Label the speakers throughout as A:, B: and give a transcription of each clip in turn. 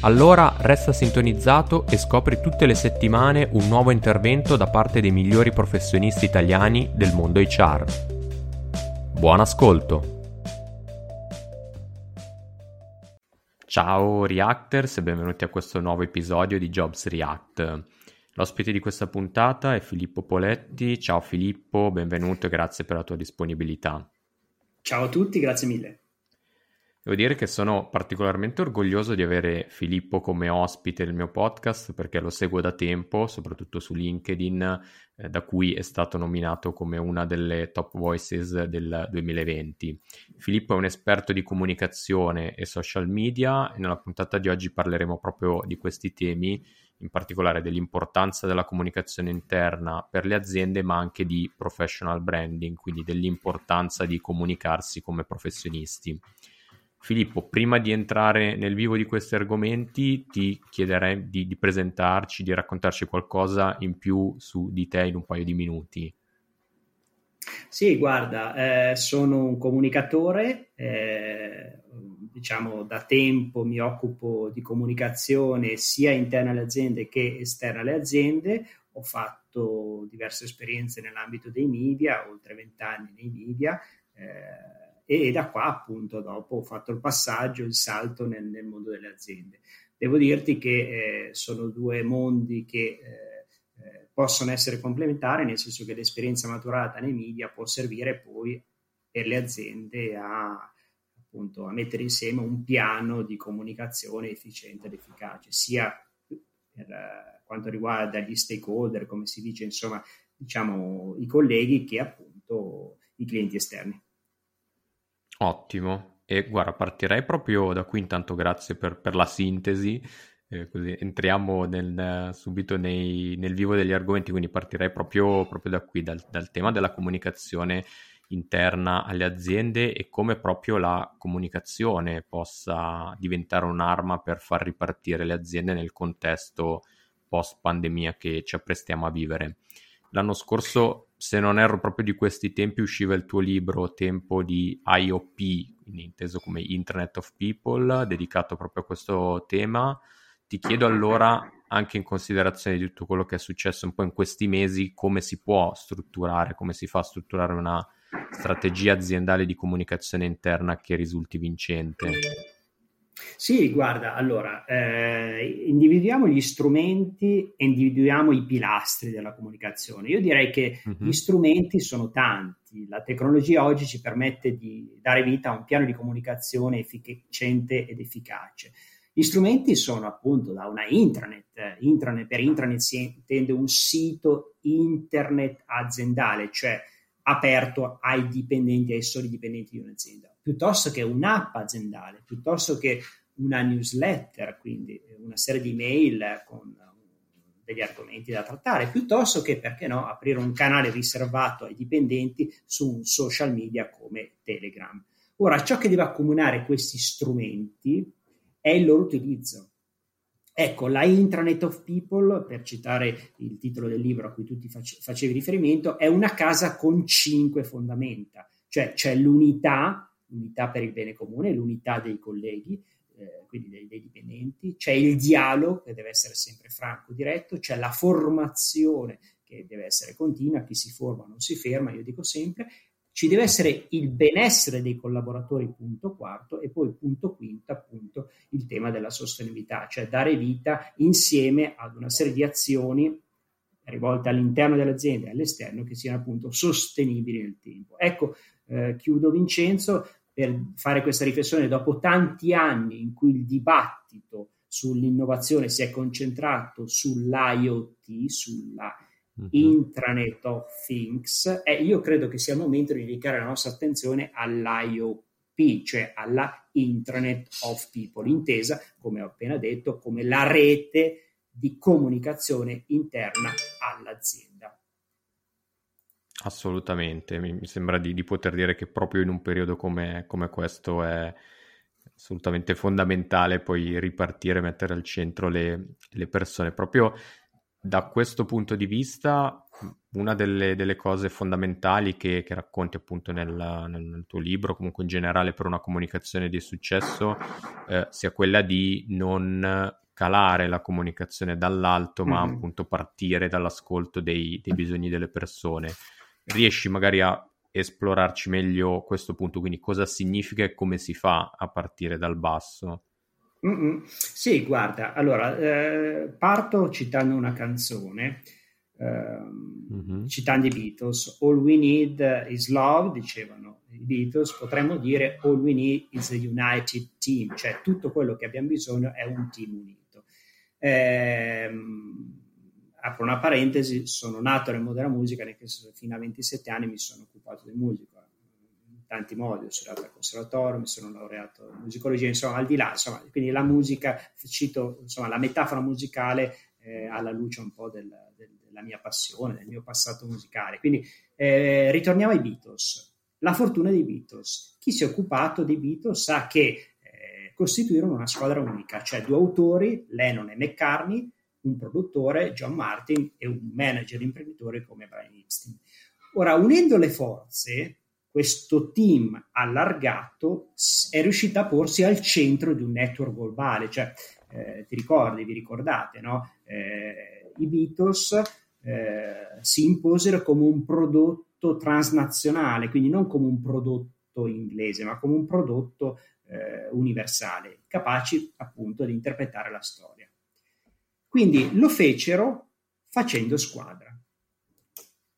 A: Allora resta sintonizzato e scopri tutte le settimane un nuovo intervento da parte dei migliori professionisti italiani del mondo HR. Buon ascolto! Ciao Reactors e benvenuti a questo nuovo episodio di Jobs React. L'ospite di questa puntata è Filippo Poletti. Ciao Filippo, benvenuto e grazie per la tua disponibilità.
B: Ciao a tutti, grazie mille.
A: Devo dire che sono particolarmente orgoglioso di avere Filippo come ospite del mio podcast perché lo seguo da tempo, soprattutto su LinkedIn, eh, da cui è stato nominato come una delle top voices del 2020. Filippo è un esperto di comunicazione e social media e nella puntata di oggi parleremo proprio di questi temi, in particolare dell'importanza della comunicazione interna per le aziende, ma anche di professional branding, quindi dell'importanza di comunicarsi come professionisti. Filippo, prima di entrare nel vivo di questi argomenti, ti chiederei di, di, presentarci, di raccontarci qualcosa in più su di te in un paio di minuti.
B: Sì, guarda, eh, sono un comunicatore, eh, diciamo da tempo mi occupo di comunicazione sia interna alle aziende che esterna alle aziende, ho fatto diverse esperienze nell'ambito dei media, oltre vent'anni nei media. Eh, e da qua appunto dopo ho fatto il passaggio, il salto nel, nel mondo delle aziende. Devo dirti che eh, sono due mondi che eh, eh, possono essere complementari, nel senso che l'esperienza maturata nei media può servire poi per le aziende a, appunto, a mettere insieme un piano di comunicazione efficiente ed efficace, sia per uh, quanto riguarda gli stakeholder, come si dice, insomma, diciamo i colleghi, che appunto i clienti esterni.
A: Ottimo. E guarda, partirei proprio da qui, intanto grazie per, per la sintesi, eh, così entriamo nel, subito nei, nel vivo degli argomenti, quindi partirei proprio, proprio da qui, dal, dal, tema della comunicazione interna alle aziende e come proprio la comunicazione possa diventare un'arma per far ripartire le aziende nel contesto post pandemia che ci apprestiamo a vivere. L'anno scorso se non erro proprio di questi tempi, usciva il tuo libro Tempo di IOP, inteso come Internet of People, dedicato proprio a questo tema. Ti chiedo allora, anche in considerazione di tutto quello che è successo un po' in questi mesi, come si può strutturare, come si fa a strutturare una strategia aziendale di comunicazione interna che risulti vincente?
B: Sì, guarda, allora, eh, individuiamo gli strumenti e individuiamo i pilastri della comunicazione. Io direi che uh-huh. gli strumenti sono tanti. La tecnologia oggi ci permette di dare vita a un piano di comunicazione efficiente ed efficace. Gli strumenti sono appunto da una intranet. intranet per intranet si intende un sito internet aziendale, cioè aperto ai dipendenti, ai soli dipendenti di un'azienda piuttosto che un'app aziendale, piuttosto che una newsletter, quindi una serie di mail con degli argomenti da trattare, piuttosto che, perché no, aprire un canale riservato ai dipendenti su un social media come Telegram. Ora, ciò che deve accomunare questi strumenti è il loro utilizzo. Ecco, la intranet of people, per citare il titolo del libro a cui tu ti facevi riferimento, è una casa con cinque fondamenta, cioè c'è l'unità l'unità per il bene comune, l'unità dei colleghi, eh, quindi dei, dei, dipendenti, c'è il dialogo che deve essere sempre franco, diretto, c'è la formazione che deve essere continua, chi si forma non si ferma, io dico sempre, ci deve essere il benessere dei collaboratori, punto quarto, e poi punto quinto, appunto, il tema della sostenibilità, cioè dare vita insieme ad una serie di azioni rivolte all'interno dell'azienda e all'esterno che siano appunto sostenibili nel tempo. Ecco, eh, chiudo Vincenzo per fare questa riflessione dopo tanti anni in cui il dibattito sull'innovazione si è concentrato sull'IoT, sulla mm-hmm. intranet of things, e io credo che sia il momento di dedicare la nostra attenzione all'IoT cioè alla intranet of people, intesa, come ho appena detto, come la rete di comunicazione interna all'azienda.
A: Assolutamente, mi, sembra di, di, poter dire che proprio in un periodo come, come, questo è assolutamente fondamentale poi ripartire, mettere al centro le, le persone. Proprio da questo punto di vista una delle, delle cose fondamentali che, che racconti appunto nel, nel, nel, tuo libro, comunque in generale per una comunicazione di successo, eh, sia quella di non calare la comunicazione dall'alto, ma mm-hmm. appunto partire dall'ascolto dei, dei bisogni delle persone. Riesci magari a esplorarci meglio questo punto, quindi cosa significa e come si fa a partire dal basso?
B: Mm-mm. Sì, guarda, allora eh, parto citando una canzone mm-hmm. citando i Beatles, All we need is love, dicevano i Beatles, potremmo dire All we need is a united team, cioè tutto quello che abbiamo bisogno è un team unito. Eh, apro una parentesi, sono nato nel mondo della musica, nel senso fino a 27 anni mi sono occupato di musica in tanti modi, ho studiato al conservatorio, mi sono laureato in musicologia, insomma, al di là, insomma, quindi la musica, cito insomma, la metafora musicale eh, alla luce un po' del, del la mia passione, del mio passato musicale. Quindi eh, ritorniamo ai Beatles. La fortuna dei Beatles. Chi si è occupato dei Beatles sa che eh, costituirono una squadra unica, cioè due autori, Lennon e McCartney, un produttore, John Martin, e un manager imprenditore come Brian Epstein. Ora, unendo le forze, questo team allargato è riuscito a porsi al centro di un network globale, cioè eh, ti ricordi, vi ricordate, no? Eh, I Beatles eh, si imposero come un prodotto transnazionale, quindi non come un prodotto inglese, ma come un prodotto eh, universale, capaci appunto di interpretare la storia. Quindi lo fecero facendo squadra.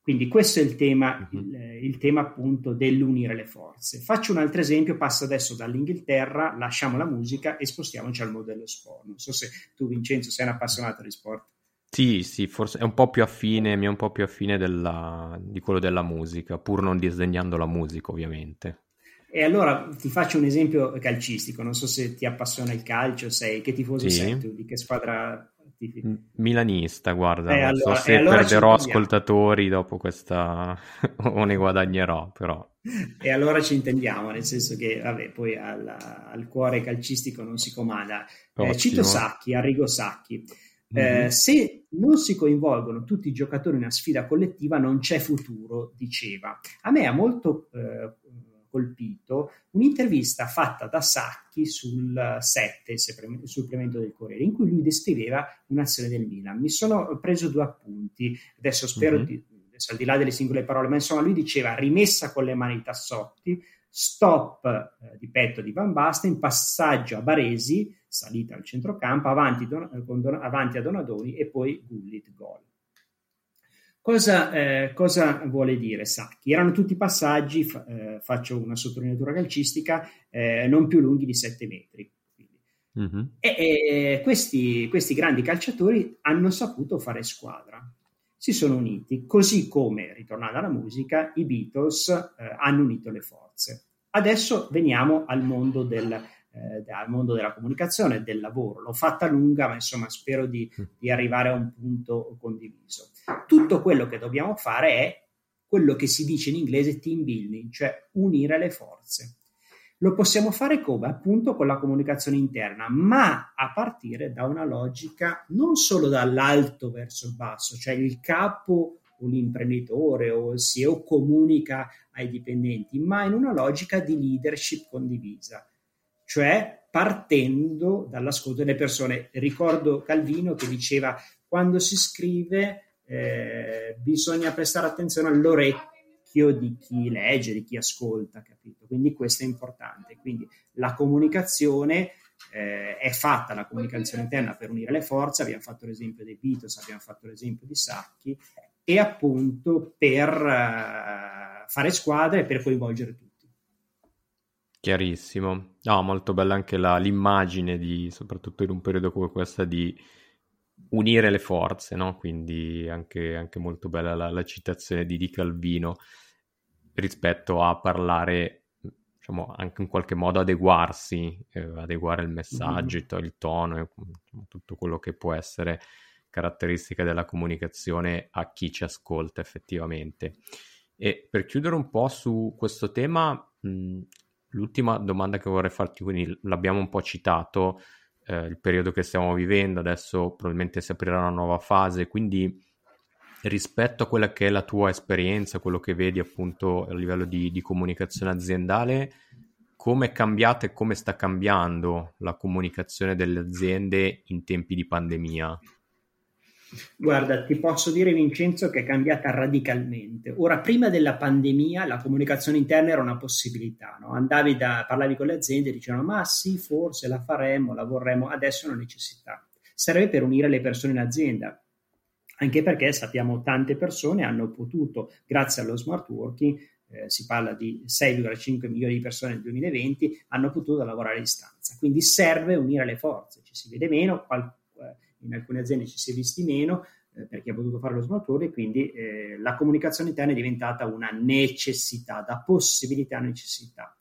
B: Quindi questo è il tema, mhm. il, il, tema appunto dell'unire le forze. Faccio un altro esempio, passo adesso dall'Inghilterra, lasciamo la musica e spostiamoci al modello sport. Non so se tu Vincenzo sei un appassionato di sport.
A: Sì, sì, forse è un po' più affine, mi è un po' più affine della, di quello della musica, pur non disdegnando la musica, ovviamente.
B: E allora ti faccio un esempio calcistico, non so se ti appassiona il calcio, sei che tifoso sì. sei tu, di che squadra tifi?
A: Milanista, guarda, eh, non allora, so se allora perderò ascoltatori dopo questa o ne guadagnerò, però.
B: E allora ci intendiamo, nel senso che, vabbè, poi al, al cuore calcistico non si comanda. Eh, cito Sacchi, Arrigo Sacchi. Mm-hmm. Eh, se non si coinvolgono tutti i giocatori in una sfida collettiva non c'è futuro, diceva. A me ha molto eh, colpito un'intervista fatta da Sacchi sul 7, il supplemento del Corriere, in cui lui descriveva un'azione del Milan. Mi sono preso due appunti, adesso spero mm-hmm. di, adesso al di là delle singole parole, ma insomma lui diceva rimessa con le mani Tassotti, stop eh, di petto di Van Basten, passaggio a Baresi, salita al centrocampo, avanti, don, don, avanti a Donadoni e poi Gullit gol. Cosa, eh, cosa, vuole dire Sacchi? Erano tutti passaggi, fa, eh, faccio una sottolineatura calcistica, eh, non più lunghi di 7 metri. Mm-hmm. E, e questi, questi, grandi calciatori hanno saputo fare squadra, si sono uniti, così come, ritornando alla musica, i Beatles eh, hanno unito le forze. Adesso veniamo al mondo del, eh, al mondo della comunicazione e del lavoro. L'ho fatta lunga, ma insomma spero di, mm. di arrivare a un punto condiviso. Tutto quello che dobbiamo fare è quello che si dice in inglese team building, cioè unire le forze. Lo possiamo fare come? Appunto con la comunicazione interna, ma a partire da una logica non solo dall'alto verso il basso, cioè il capo o l'imprenditore o il CEO comunica ai dipendenti, ma in una logica di leadership condivisa cioè partendo dall'ascolto delle persone. Ricordo Calvino che diceva quando si scrive eh, bisogna prestare attenzione all'orecchio di chi legge, di chi ascolta, capito? Quindi questo è importante. Quindi la comunicazione eh, è fatta la comunicazione interna per unire le forze, abbiamo fatto l'esempio dei Beatles, abbiamo fatto l'esempio di Sacchi, e appunto per uh, fare squadre e per coinvolgere tutti.
A: Chiarissimo. No, molto bella anche la, l'immagine di, soprattutto in un periodo come questo, di unire le forze, no? Quindi anche, anche molto bella la, la, citazione di Di Calvino rispetto a parlare, diciamo, anche in qualche modo adeguarsi, eh, adeguare il messaggio, mm-hmm. il tono, tutto quello che può essere caratteristica della comunicazione a chi ci ascolta effettivamente. E per chiudere un po' su questo tema, mh, l'ultima domanda che vorrei farti, quindi l'abbiamo un po' citato, eh, il periodo che stiamo vivendo, adesso probabilmente si aprirà una nuova fase, quindi rispetto a quella che è la tua esperienza, quello che vedi appunto a livello di, di comunicazione aziendale, come è cambiata e come sta cambiando la comunicazione delle aziende in tempi di pandemia?
B: Guarda, ti posso dire Vincenzo che è cambiata radicalmente. Ora, prima della pandemia la comunicazione interna era una possibilità, no? Andavi da, parlavi con le aziende e dicevano ma sì, forse la faremo, la vorremmo, adesso è una necessità. Serve per unire le persone in azienda, anche perché sappiamo tante persone hanno potuto, grazie allo smart working, eh, si parla di 6,5 milioni di persone nel 2020, hanno potuto lavorare a distanza. Quindi serve unire le forze, ci si vede meno, qual- in alcune aziende ci si è visti meno eh, perché ha potuto fare lo smaltore e quindi eh, la comunicazione interna è diventata una necessità, da possibilità a necessità.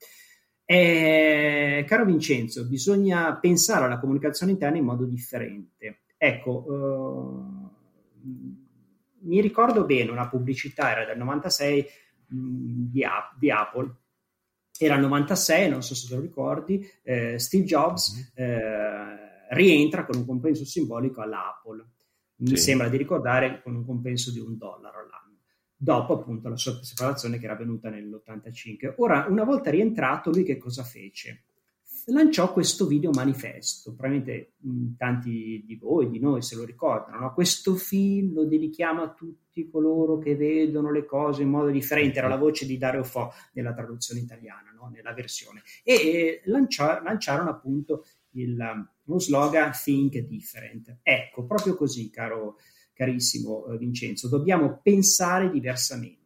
B: Eh, caro Vincenzo, bisogna pensare alla comunicazione interna in modo differente. Ecco, eh, mi ricordo bene una pubblicità, era del 96 mh, di, di, Apple, era il 96, non so se te lo ricordi, eh, Steve Jobs mm-hmm rientra con un compenso simbolico all'Apple. Mi sì. sembra di ricordare con un compenso di un dollaro all'anno, dopo appunto la sua separazione che era avvenuta nell'85. Ora, una volta rientrato, lui che cosa fece? Lanciò questo video manifesto, probabilmente mh, tanti di voi, di noi se lo ricordano, no? questo film lo dedichiamo a tutti coloro che vedono le cose in modo differente, era la voce di Dario Fo nella traduzione italiana, no? nella versione, e, e lanciarono appunto il, lo slogan Think Different. Ecco, proprio così, caro, carissimo eh, Vincenzo, dobbiamo pensare diversamente.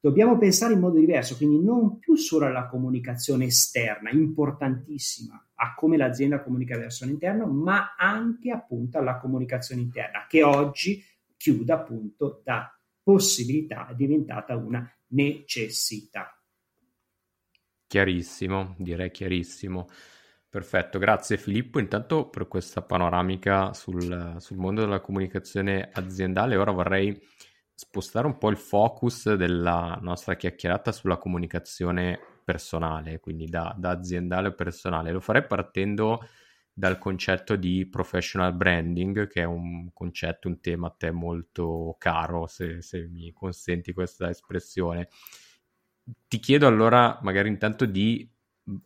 B: Dobbiamo pensare in modo diverso, quindi non più solo alla comunicazione esterna, importantissima, a come l'azienda comunica verso l'interno, ma anche appunto alla comunicazione interna, che oggi chiude appunto da possibilità, è diventata una necessità.
A: Chiarissimo, direi chiarissimo. Perfetto, grazie Filippo intanto per questa panoramica sul, sul, mondo della comunicazione aziendale. Ora vorrei spostare un po' il focus della nostra chiacchierata sulla comunicazione personale, quindi da, da aziendale a personale. Lo farei partendo dal concetto di professional branding, che è un concetto, un tema a te molto caro, se, se mi consenti questa espressione. Ti chiedo allora magari intanto di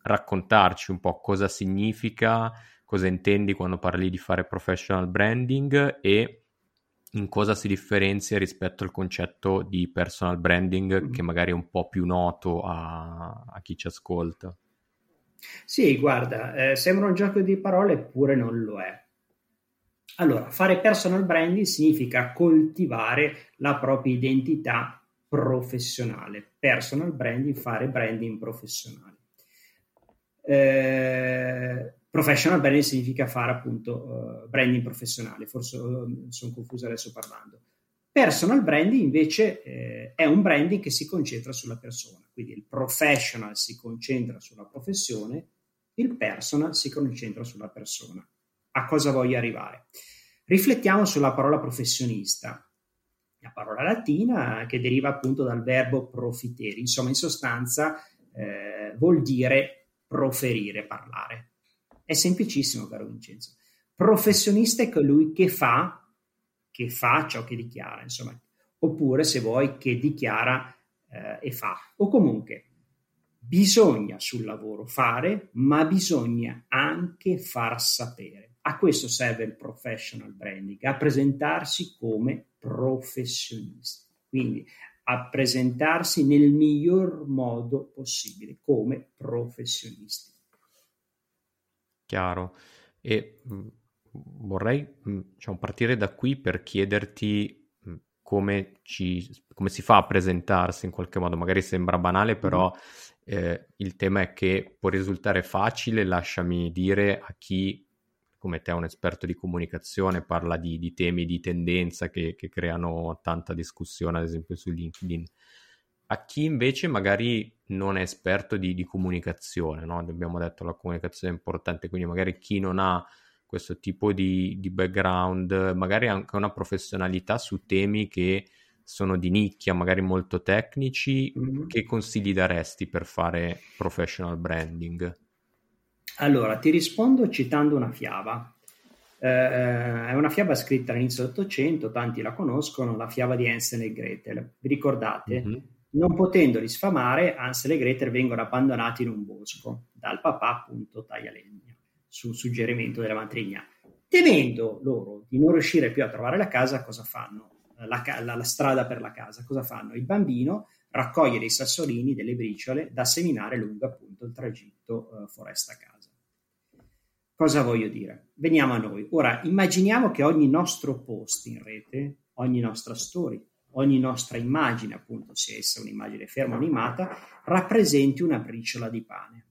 A: raccontarci un po' cosa significa, cosa intendi quando parli di fare professional branding e in cosa si differenzia rispetto al concetto di personal branding mm. che magari è un po' più noto a, a chi ci ascolta.
B: Sì, guarda, eh, sembra un gioco di parole, eppure non lo è. Allora, fare personal branding significa coltivare la propria identità professionale. Personal branding, fare branding professionale. Eh, professional branding significa fare appunto uh, branding professionale, forse uh, sono confuso adesso parlando. Personal branding invece eh, è un branding che si concentra sulla persona, quindi il professional si concentra sulla professione, il personal si concentra sulla persona. A cosa voglio arrivare? Riflettiamo sulla parola professionista, la parola latina che deriva appunto dal verbo profiteri, insomma in sostanza eh, vuol dire proferire, parlare. È semplicissimo, caro Vincenzo. Professionista è colui che fa, che fa ciò che dichiara, insomma, oppure se vuoi che dichiara eh, e fa. O comunque, bisogna sul lavoro fare, ma bisogna anche far sapere. A questo serve il professional branding, a presentarsi come professionisti. Quindi a presentarsi nel miglior modo possibile come professionisti.
A: Chiaro. E mh, vorrei mh, diciamo, partire da qui per chiederti mh, come, ci, come, si fa a presentarsi in qualche modo. Magari sembra banale, però eh, il tema è che può risultare facile, lasciami dire, a chi come te è un esperto di comunicazione, parla di, di temi di tendenza che, che, creano tanta discussione, ad esempio su LinkedIn. A chi invece magari non è esperto di, di comunicazione, no? abbiamo detto la comunicazione è importante, quindi magari chi non ha questo tipo di, di background, magari anche una professionalità su temi che sono di nicchia, magari molto tecnici, mm-hmm. che consigli daresti per fare professional branding?
B: Allora, ti rispondo citando una fiaba. Eh, è una fiaba scritta all'inizio dell'Ottocento, tanti la conoscono, la fiaba di Hansel e Gretel. Vi ricordate? Mm-hmm. Non potendoli sfamare, Hansel e Gretel vengono abbandonati in un bosco dal papà, appunto, taglialegna, su suggerimento della matrigna. Temendo loro di non riuscire più a trovare la casa, cosa fanno? La, la, la strada per la casa, cosa fanno? Il bambino raccoglie dei sassolini, delle briciole da seminare lungo appunto il tragitto eh, foresta-casa. Cosa voglio dire? Veniamo a noi. Ora, immaginiamo che ogni nostro post in rete, ogni nostra story, ogni nostra immagine, appunto, sia essa un'immagine ferma o animata, rappresenti una briciola di pane.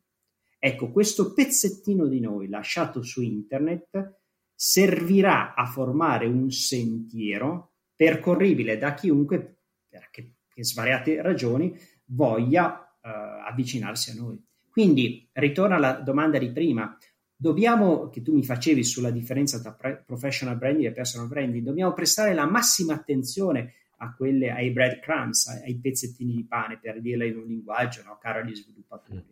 B: Ecco, questo pezzettino di noi lasciato su internet servirà a formare un sentiero percorribile da chiunque, perché per svariate ragioni, voglia eh, avvicinarsi a noi. Quindi, ritorno alla domanda di prima, dobbiamo, che tu mi facevi sulla differenza tra pre- professional branding e personal branding, dobbiamo prestare la massima attenzione a quelle, ai breadcrumbs, ai, pezzettini di pane, per dirla in un linguaggio no, caro agli sviluppatori.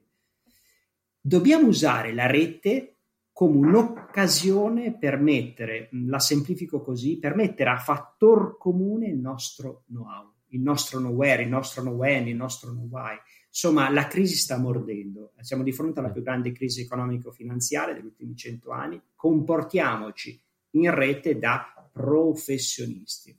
B: Dobbiamo usare la rete come un'occasione per mettere, la semplifico così, per mettere a fattor comune il nostro know-how il nostro nowhere, il nostro no when, il nostro no why. Insomma, la crisi sta mordendo. Siamo di fronte alla più grande crisi economico-finanziaria degli ultimi cento anni. Comportiamoci in rete da professionisti.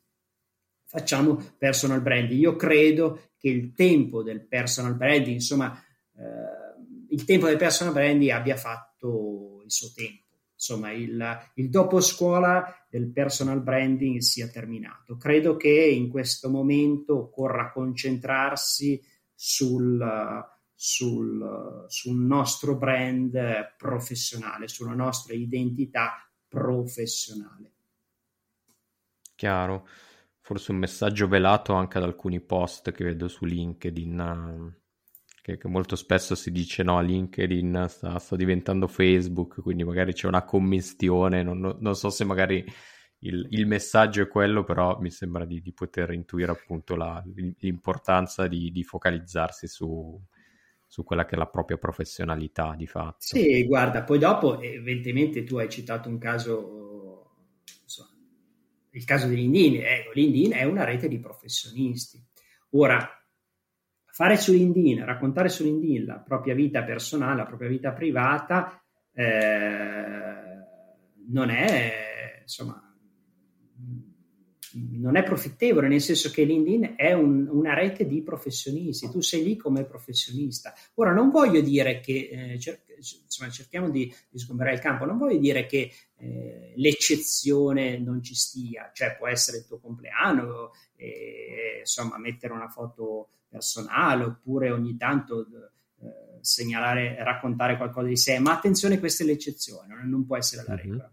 B: Facciamo personal branding. Io credo che il tempo del personal branding, insomma, eh, il tempo del personal branding abbia fatto il suo tempo insomma il, il dopo scuola del personal branding sia terminato. Credo che in questo momento occorra concentrarsi sul, sul, sul nostro brand professionale, sulla nostra identità professionale.
A: Chiaro, forse un messaggio velato anche ad alcuni post che vedo su LinkedIn che, molto spesso si dice no, LinkedIn sta, sta, diventando Facebook, quindi magari c'è una commistione, non, non so se magari il, il, messaggio è quello, però mi sembra di, di poter intuire appunto la, l'importanza di, di focalizzarsi su, su quella che è la propria professionalità di fatto.
B: Sì, guarda, poi dopo evidentemente tu hai citato un caso, insomma, il caso di LinkedIn, ecco, LinkedIn è una rete di professionisti. Ora, fare su LinkedIn, raccontare su LinkedIn la propria vita personale, la propria vita privata, eh, non è, insomma, non è profittevole, nel senso che LinkedIn è un, una rete di professionisti, tu sei lì come professionista. Ora, non voglio dire che, eh, cer- insomma, cerchiamo di, di, sgomberare il campo, non voglio dire che eh, l'eccezione non ci stia, cioè può essere il tuo compleanno, eh, insomma, mettere una foto personale oppure ogni tanto eh, segnalare, raccontare qualcosa di sé, ma attenzione, questa è l'eccezione, non può essere la mhm. regola.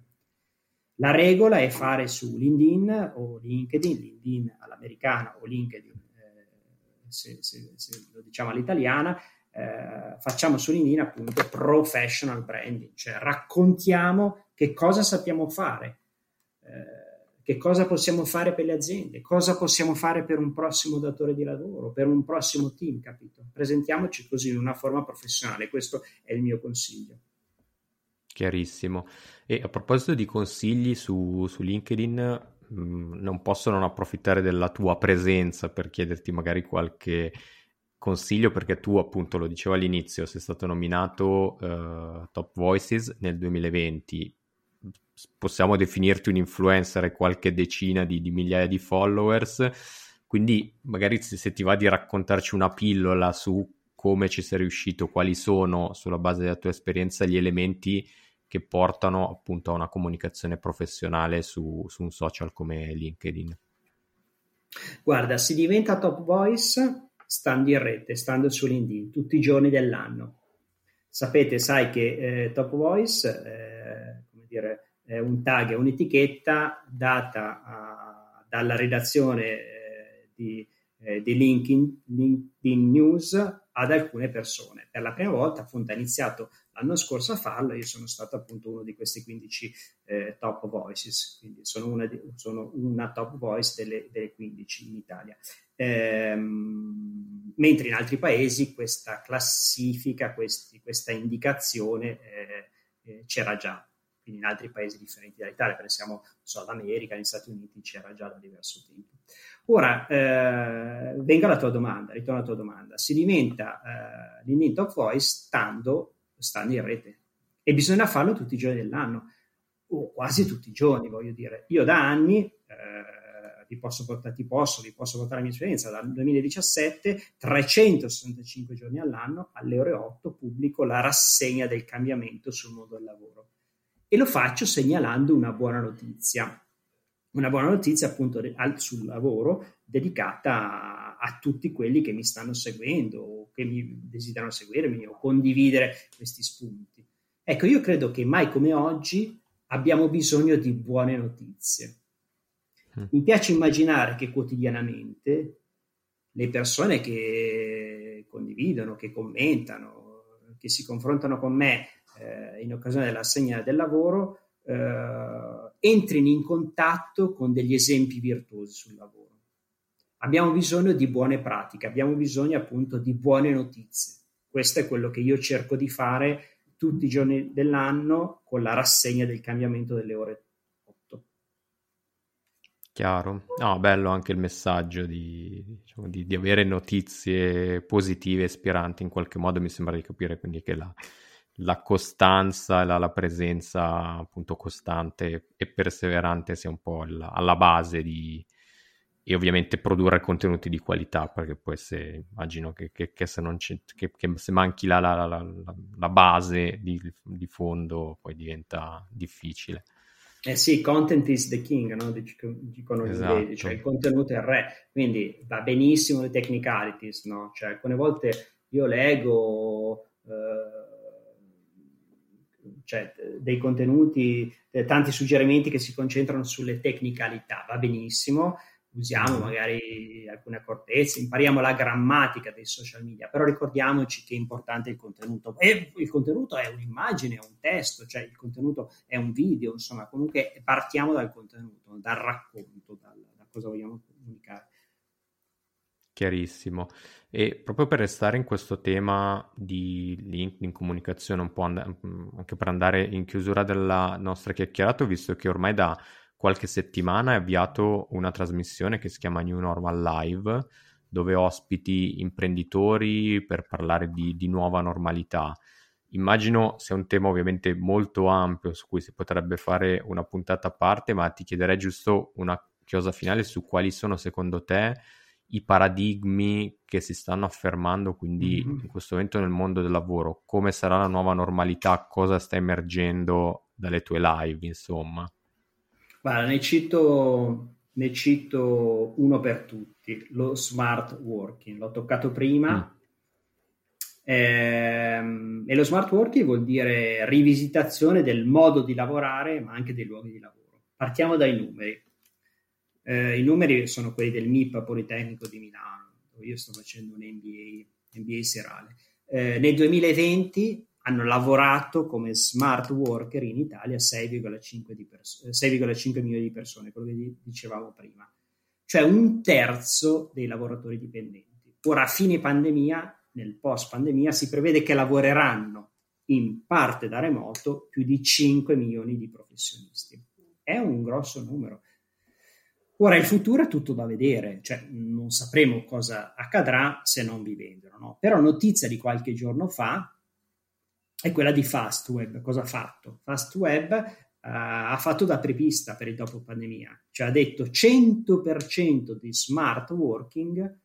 B: La regola è fare su LinkedIn o LinkedIn, LinkedIn all'americana o LinkedIn, eh, se, se, se, lo diciamo all'italiana, eh, facciamo su LinkedIn appunto professional branding, cioè raccontiamo che cosa sappiamo fare. Eh, che cosa possiamo fare per le aziende, cosa possiamo fare per un prossimo datore di lavoro, per un prossimo team, capito? Presentiamoci così in una forma professionale, questo è il mio consiglio.
A: Chiarissimo. E a proposito di consigli su, su LinkedIn, mh, mm, non posso non approfittare della tua presenza per chiederti magari qualche consiglio perché tu appunto lo dicevo all'inizio sei stato nominato uh, Top Voices nel 2020 possiamo definirti un influencer e qualche decina di, di, migliaia di followers, quindi magari se, se, ti va di raccontarci una pillola su come ci sei riuscito, quali sono sulla base della tua esperienza gli elementi che portano appunto a una comunicazione professionale su, su un social come LinkedIn?
B: Guarda, si diventa top voice stando in rete, stando su LinkedIn tutti i giorni dell'anno. Sapete, sai che eh, top voice, eh, come dire, è un tag, è un'etichetta data a, dalla redazione eh, di, eh, di LinkedIn, LinkedIn News ad alcune persone. Per la prima volta, appunto, ha iniziato l'anno scorso a farlo, io sono stato appunto uno di questi 15 eh, top voices, quindi sono una, di, sono una top voice delle, delle 15 in Italia. Ehm, mentre in altri paesi questa classifica, questi, questa indicazione eh, eh, c'era già, quindi in altri paesi differenti dall'Italia, pensiamo so, all'America, negli Stati Uniti c'era già da diverso tempo. Ora, eh, venga la tua domanda, ritorno alla tua domanda, si diventa eh, l'Intent of Voice stando, stando in rete e bisogna farlo tutti i giorni dell'anno, o quasi tutti i giorni, voglio dire. Io da anni... Eh, vi posso portare, ti posso, vi posso portare la mia esperienza, dal 2017, 365 giorni all'anno, alle ore 8, pubblico la rassegna del cambiamento sul mondo del lavoro. E lo faccio segnalando una buona notizia. Una buona notizia appunto sul lavoro dedicata a, a tutti quelli che mi stanno seguendo che mi desiderano seguirmi o condividere questi spunti. Ecco, io credo che mai come oggi abbiamo bisogno di buone notizie Mm. Mi piace immaginare che quotidianamente le persone che condividono, che commentano, che si confrontano con me eh, in occasione dell'assegna del lavoro, eh, entrino in contatto con degli esempi virtuosi sul lavoro. Abbiamo bisogno di buone pratiche, abbiamo bisogno appunto di buone notizie. Questo è quello che io cerco di fare tutti i giorni dell'anno con la rassegna del cambiamento delle ore
A: Chiaro. No, bello anche il messaggio di, diciamo, di, di avere notizie positive, ispiranti in qualche modo, mi sembra di capire quindi che la, la costanza e la, la, presenza appunto costante e perseverante sia un po' alla, alla base di, e ovviamente produrre contenuti di qualità perché poi se immagino che, che, che se, non che, che, se manchi la, la, la base di, di, fondo poi diventa difficile
B: eh sì, content is the king, no? dicono esatto. gli inglesi, cioè il contenuto è il re, quindi va benissimo le technicalities, no? Cioè alcune volte io leggo eh, cioè, dei contenuti, eh, tanti suggerimenti che si concentrano sulle tecnicalità, va benissimo, usiamo magari alcune accortezze, impariamo la grammatica dei social media, però ricordiamoci che è importante il contenuto. E il contenuto è un'immagine, è un testo, cioè il contenuto è un video, insomma, comunque partiamo dal contenuto, dal racconto, dal, da cosa vogliamo comunicare.
A: Chiarissimo. E proprio per restare in questo tema di LinkedIn comunicazione, un po' and- anche per andare in chiusura della nostra chiacchierata, visto che ormai da qualche settimana hai avviato una trasmissione che si chiama New Normal Live, dove ospiti imprenditori per parlare di, di nuova normalità. Immagino sia un tema ovviamente molto ampio su cui si potrebbe fare una puntata a parte, ma ti chiederei giusto una chiosa finale su quali sono secondo te i paradigmi che si stanno affermando quindi mm-hmm. in questo momento nel mondo del lavoro, come sarà la nuova normalità, cosa sta emergendo dalle tue live, insomma.
B: Guarda, ne cito, ne cito uno per tutti, lo smart working. L'ho toccato prima. Mm. Ehm, e lo smart working vuol dire rivisitazione del modo di lavorare, ma anche dei luoghi di lavoro. Partiamo dai numeri. Eh, I numeri sono quelli del MIP Politecnico di Milano, io sto facendo un MBA, MBA serale. Eh, nel 2020 hanno lavorato come smart worker in Italia 6,5, pers- 6,5 milioni di persone, quello che dicevamo prima, cioè un terzo dei lavoratori dipendenti. Ora, a fine pandemia, nel post pandemia, si prevede che lavoreranno in parte da remoto più di 5 milioni di professionisti. È un grosso numero. Ora il futuro è tutto da vedere, cioè non sapremo cosa accadrà se non vivendolo, no? Però notizia di qualche giorno fa è quella di Fastweb. Cosa ha fatto? Fastweb uh, ha fatto da prepista per il dopo pandemia, cioè ha detto 100% di smart working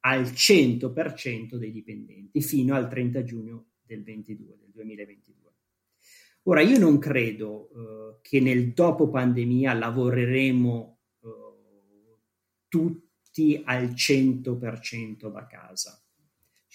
B: al 100% dei dipendenti fino al 30 giugno del, 22, del 2022. Ora, io non credo eh, che nel dopo pandemia lavoreremo eh, tutti al 100% da casa.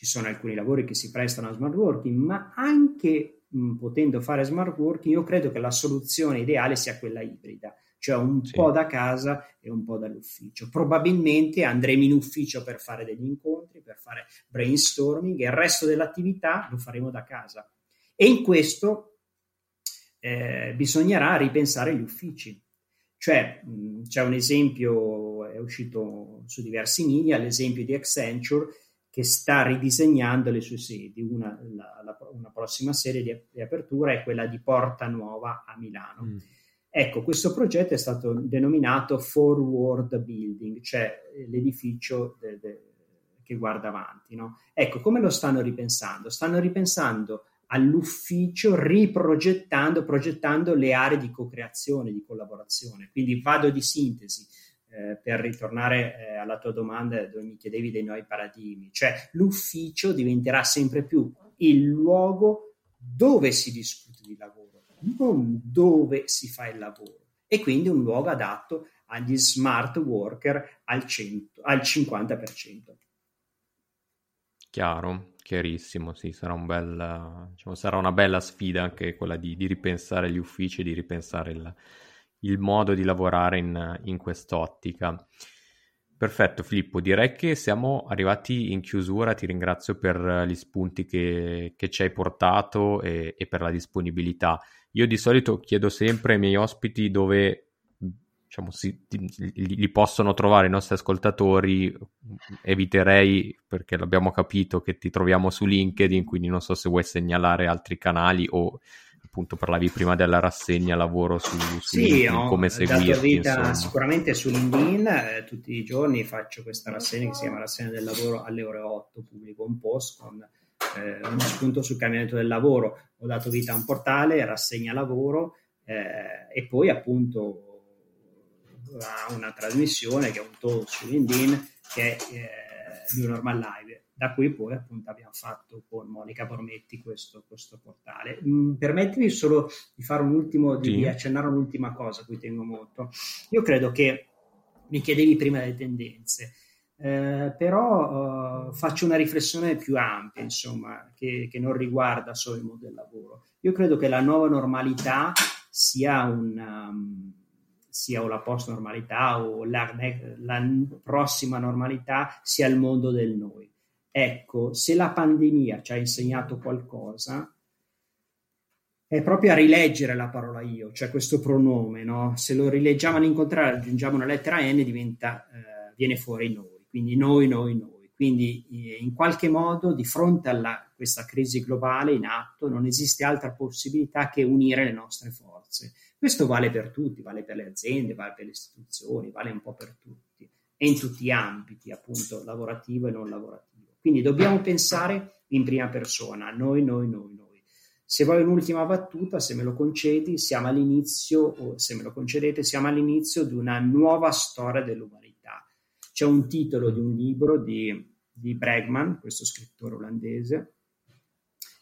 B: Ci sono alcuni lavori che si prestano a smart working, ma anche mh, potendo fare smart working, io credo che la soluzione ideale sia quella ibrida, cioè un sì. po' da casa e un po' dall'ufficio. Probabilmente andremo in ufficio per fare degli incontri, per fare brainstorming e il resto dell'attività lo faremo da casa. E in questo eh, bisognerà ripensare gli uffici. Cioè, mh, c'è un esempio, è uscito su diversi media, l'esempio di Accenture che sta ridisegnando le sue sedi. Una, la, la, una prossima serie di, di, apertura è quella di Porta Nuova a Milano. Mm. Ecco, questo progetto è stato denominato Forward Building, cioè l'edificio de, de, che guarda avanti. No? Ecco, come lo stanno ripensando? Stanno ripensando all'ufficio riprogettando, progettando le aree di co-creazione, di collaborazione. Quindi vado di sintesi eh, per ritornare eh, alla tua domanda dove mi chiedevi dei nuovi paradigmi, cioè l'ufficio diventerà sempre più il luogo dove si discute di lavoro, non dove si fa il lavoro e quindi un luogo adatto agli smart worker al, 100, al 50%.
A: Chiaro, chiarissimo, sì, sarà, un bel, diciamo, sarà una bella sfida anche quella di, di ripensare gli uffici, di ripensare il, il modo di lavorare in, in quest'ottica. Perfetto Filippo, direi che siamo arrivati in chiusura, ti ringrazio per gli spunti che, che ci hai portato e, e, per la disponibilità. Io di solito chiedo sempre ai miei ospiti dove diciamo, si, li, li, possono trovare i nostri ascoltatori, eviterei perché l'abbiamo capito che ti troviamo su LinkedIn, quindi non so se vuoi segnalare altri canali o appunto parlavi prima della rassegna lavoro su, su
B: sì, LinkedIn, come seguirti vita sicuramente su LinkedIn eh, tutti i giorni faccio questa rassegna che si chiama rassegna del lavoro alle ore 8 pubblico un post con eh, uno spunto sul cambiamento del lavoro. Ho dato vita a un portale rassegna lavoro eh, e poi appunto a una trasmissione che è un talk su LinkedIn che è eh, New Normal Live, da cui poi appunto abbiamo fatto con Monica Bormetti questo, questo portale. Mm, permettimi solo di fare un ultimo, di, sì. di accennare un'ultima cosa a cui tengo molto. Io credo che mi chiedevi prima delle tendenze. Eh, però eh, faccio una riflessione più ampia, insomma, che, che, non riguarda solo il mondo del lavoro. Io credo che la nuova normalità sia un, um, sia o la post-normalità o la, la prossima normalità sia il mondo del noi. Ecco, se la pandemia ci ha insegnato qualcosa, è proprio a rileggere la parola io, cioè questo pronome, no? Se lo rileggiamo all'incontrario, aggiungiamo una lettera N, diventa, eh, viene fuori noi, quindi noi, noi, noi. Quindi eh, in qualche modo di fronte a questa crisi globale in atto non esiste altra possibilità che unire le nostre forze questo vale per tutti, vale per le aziende, vale per le istituzioni, vale un po' per tutti e in tutti gli ambiti, appunto, lavorativo e non lavorativo. Quindi dobbiamo pensare in prima persona, noi, noi, noi, noi. Se vuoi un'ultima battuta, se me lo concedi, siamo all'inizio, o se me lo concedete, siamo all'inizio di una nuova storia dell'umanità. C'è un titolo di un libro di, di Bregman, questo scrittore olandese,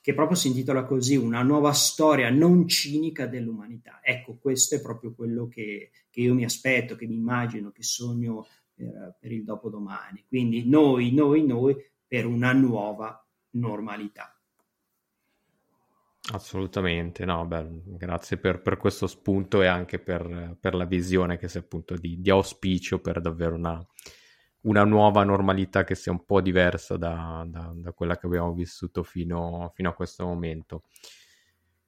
B: che proprio si intitola così, una nuova storia non cinica dell'umanità. Ecco, questo è proprio quello che, che io mi aspetto, che mi immagino, che sogno per, per il dopodomani. Quindi noi, noi, noi per una nuova normalità.
A: Assolutamente, no, beh, grazie per, per, questo spunto e anche per, per la visione che sia appunto di, di auspicio per davvero una, una nuova normalità che sia un po' diversa da, da, da quella che abbiamo vissuto fino, fino, a questo momento.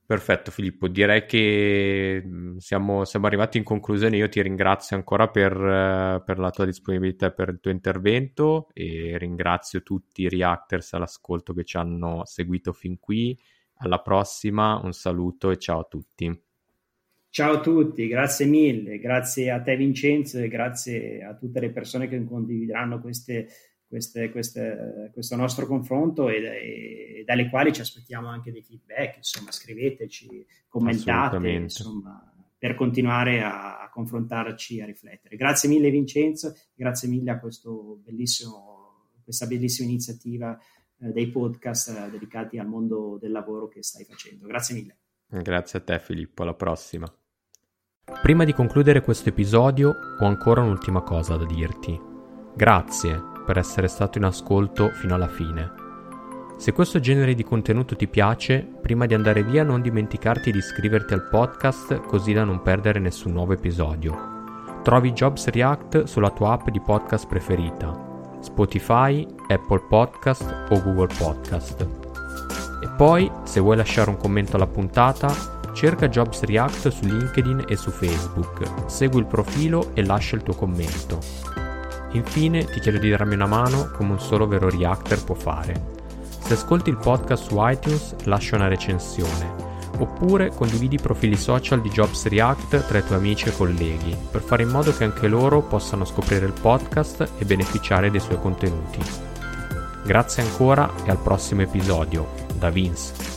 A: Perfetto Filippo, direi che mm, siamo, siamo arrivati in conclusione, io ti ringrazio ancora per, per, la tua disponibilità e per il tuo intervento e ringrazio tutti i reactors all'ascolto che ci hanno seguito fin qui. Alla prossima, un saluto e ciao a tutti.
B: Ciao a tutti, grazie mille, grazie a te Vincenzo e grazie a tutte le persone che condivideranno queste, queste, queste, questo nostro confronto e, e, dalle quali ci aspettiamo anche dei feedback, insomma scriveteci, commentate, insomma, per continuare a, a confrontarci, a riflettere. Grazie mille Vincenzo, grazie mille a bellissimo, questa bellissima iniziativa eh, dei podcast eh, dedicati al mondo del lavoro che stai facendo. Grazie mille.
A: Grazie a te Filippo, alla prossima. Prima di concludere questo episodio ho ancora un'ultima cosa da dirti. Grazie per essere stato in ascolto fino alla fine. Se questo genere di contenuto ti piace, prima di andare via non dimenticarti di iscriverti al podcast così da non perdere nessun nuovo episodio. Trovi Jobs React sulla tua app di podcast preferita, Spotify, Apple Podcast o Google Podcast. E poi, se vuoi lasciare un commento alla puntata, cerca Jobs React su LinkedIn e su Facebook, segui il profilo e lascia il tuo commento. Infine ti chiedo di darmi una mano come un solo vero Reactor può fare se ascolti il podcast su iTunes, lascia una recensione, oppure condividi i profili social di Jobs React tra i tuoi amici e colleghi, per fare in modo che anche loro possano scoprire il podcast e beneficiare dei suoi contenuti. Grazie ancora e al prossimo episodio. Da Vince.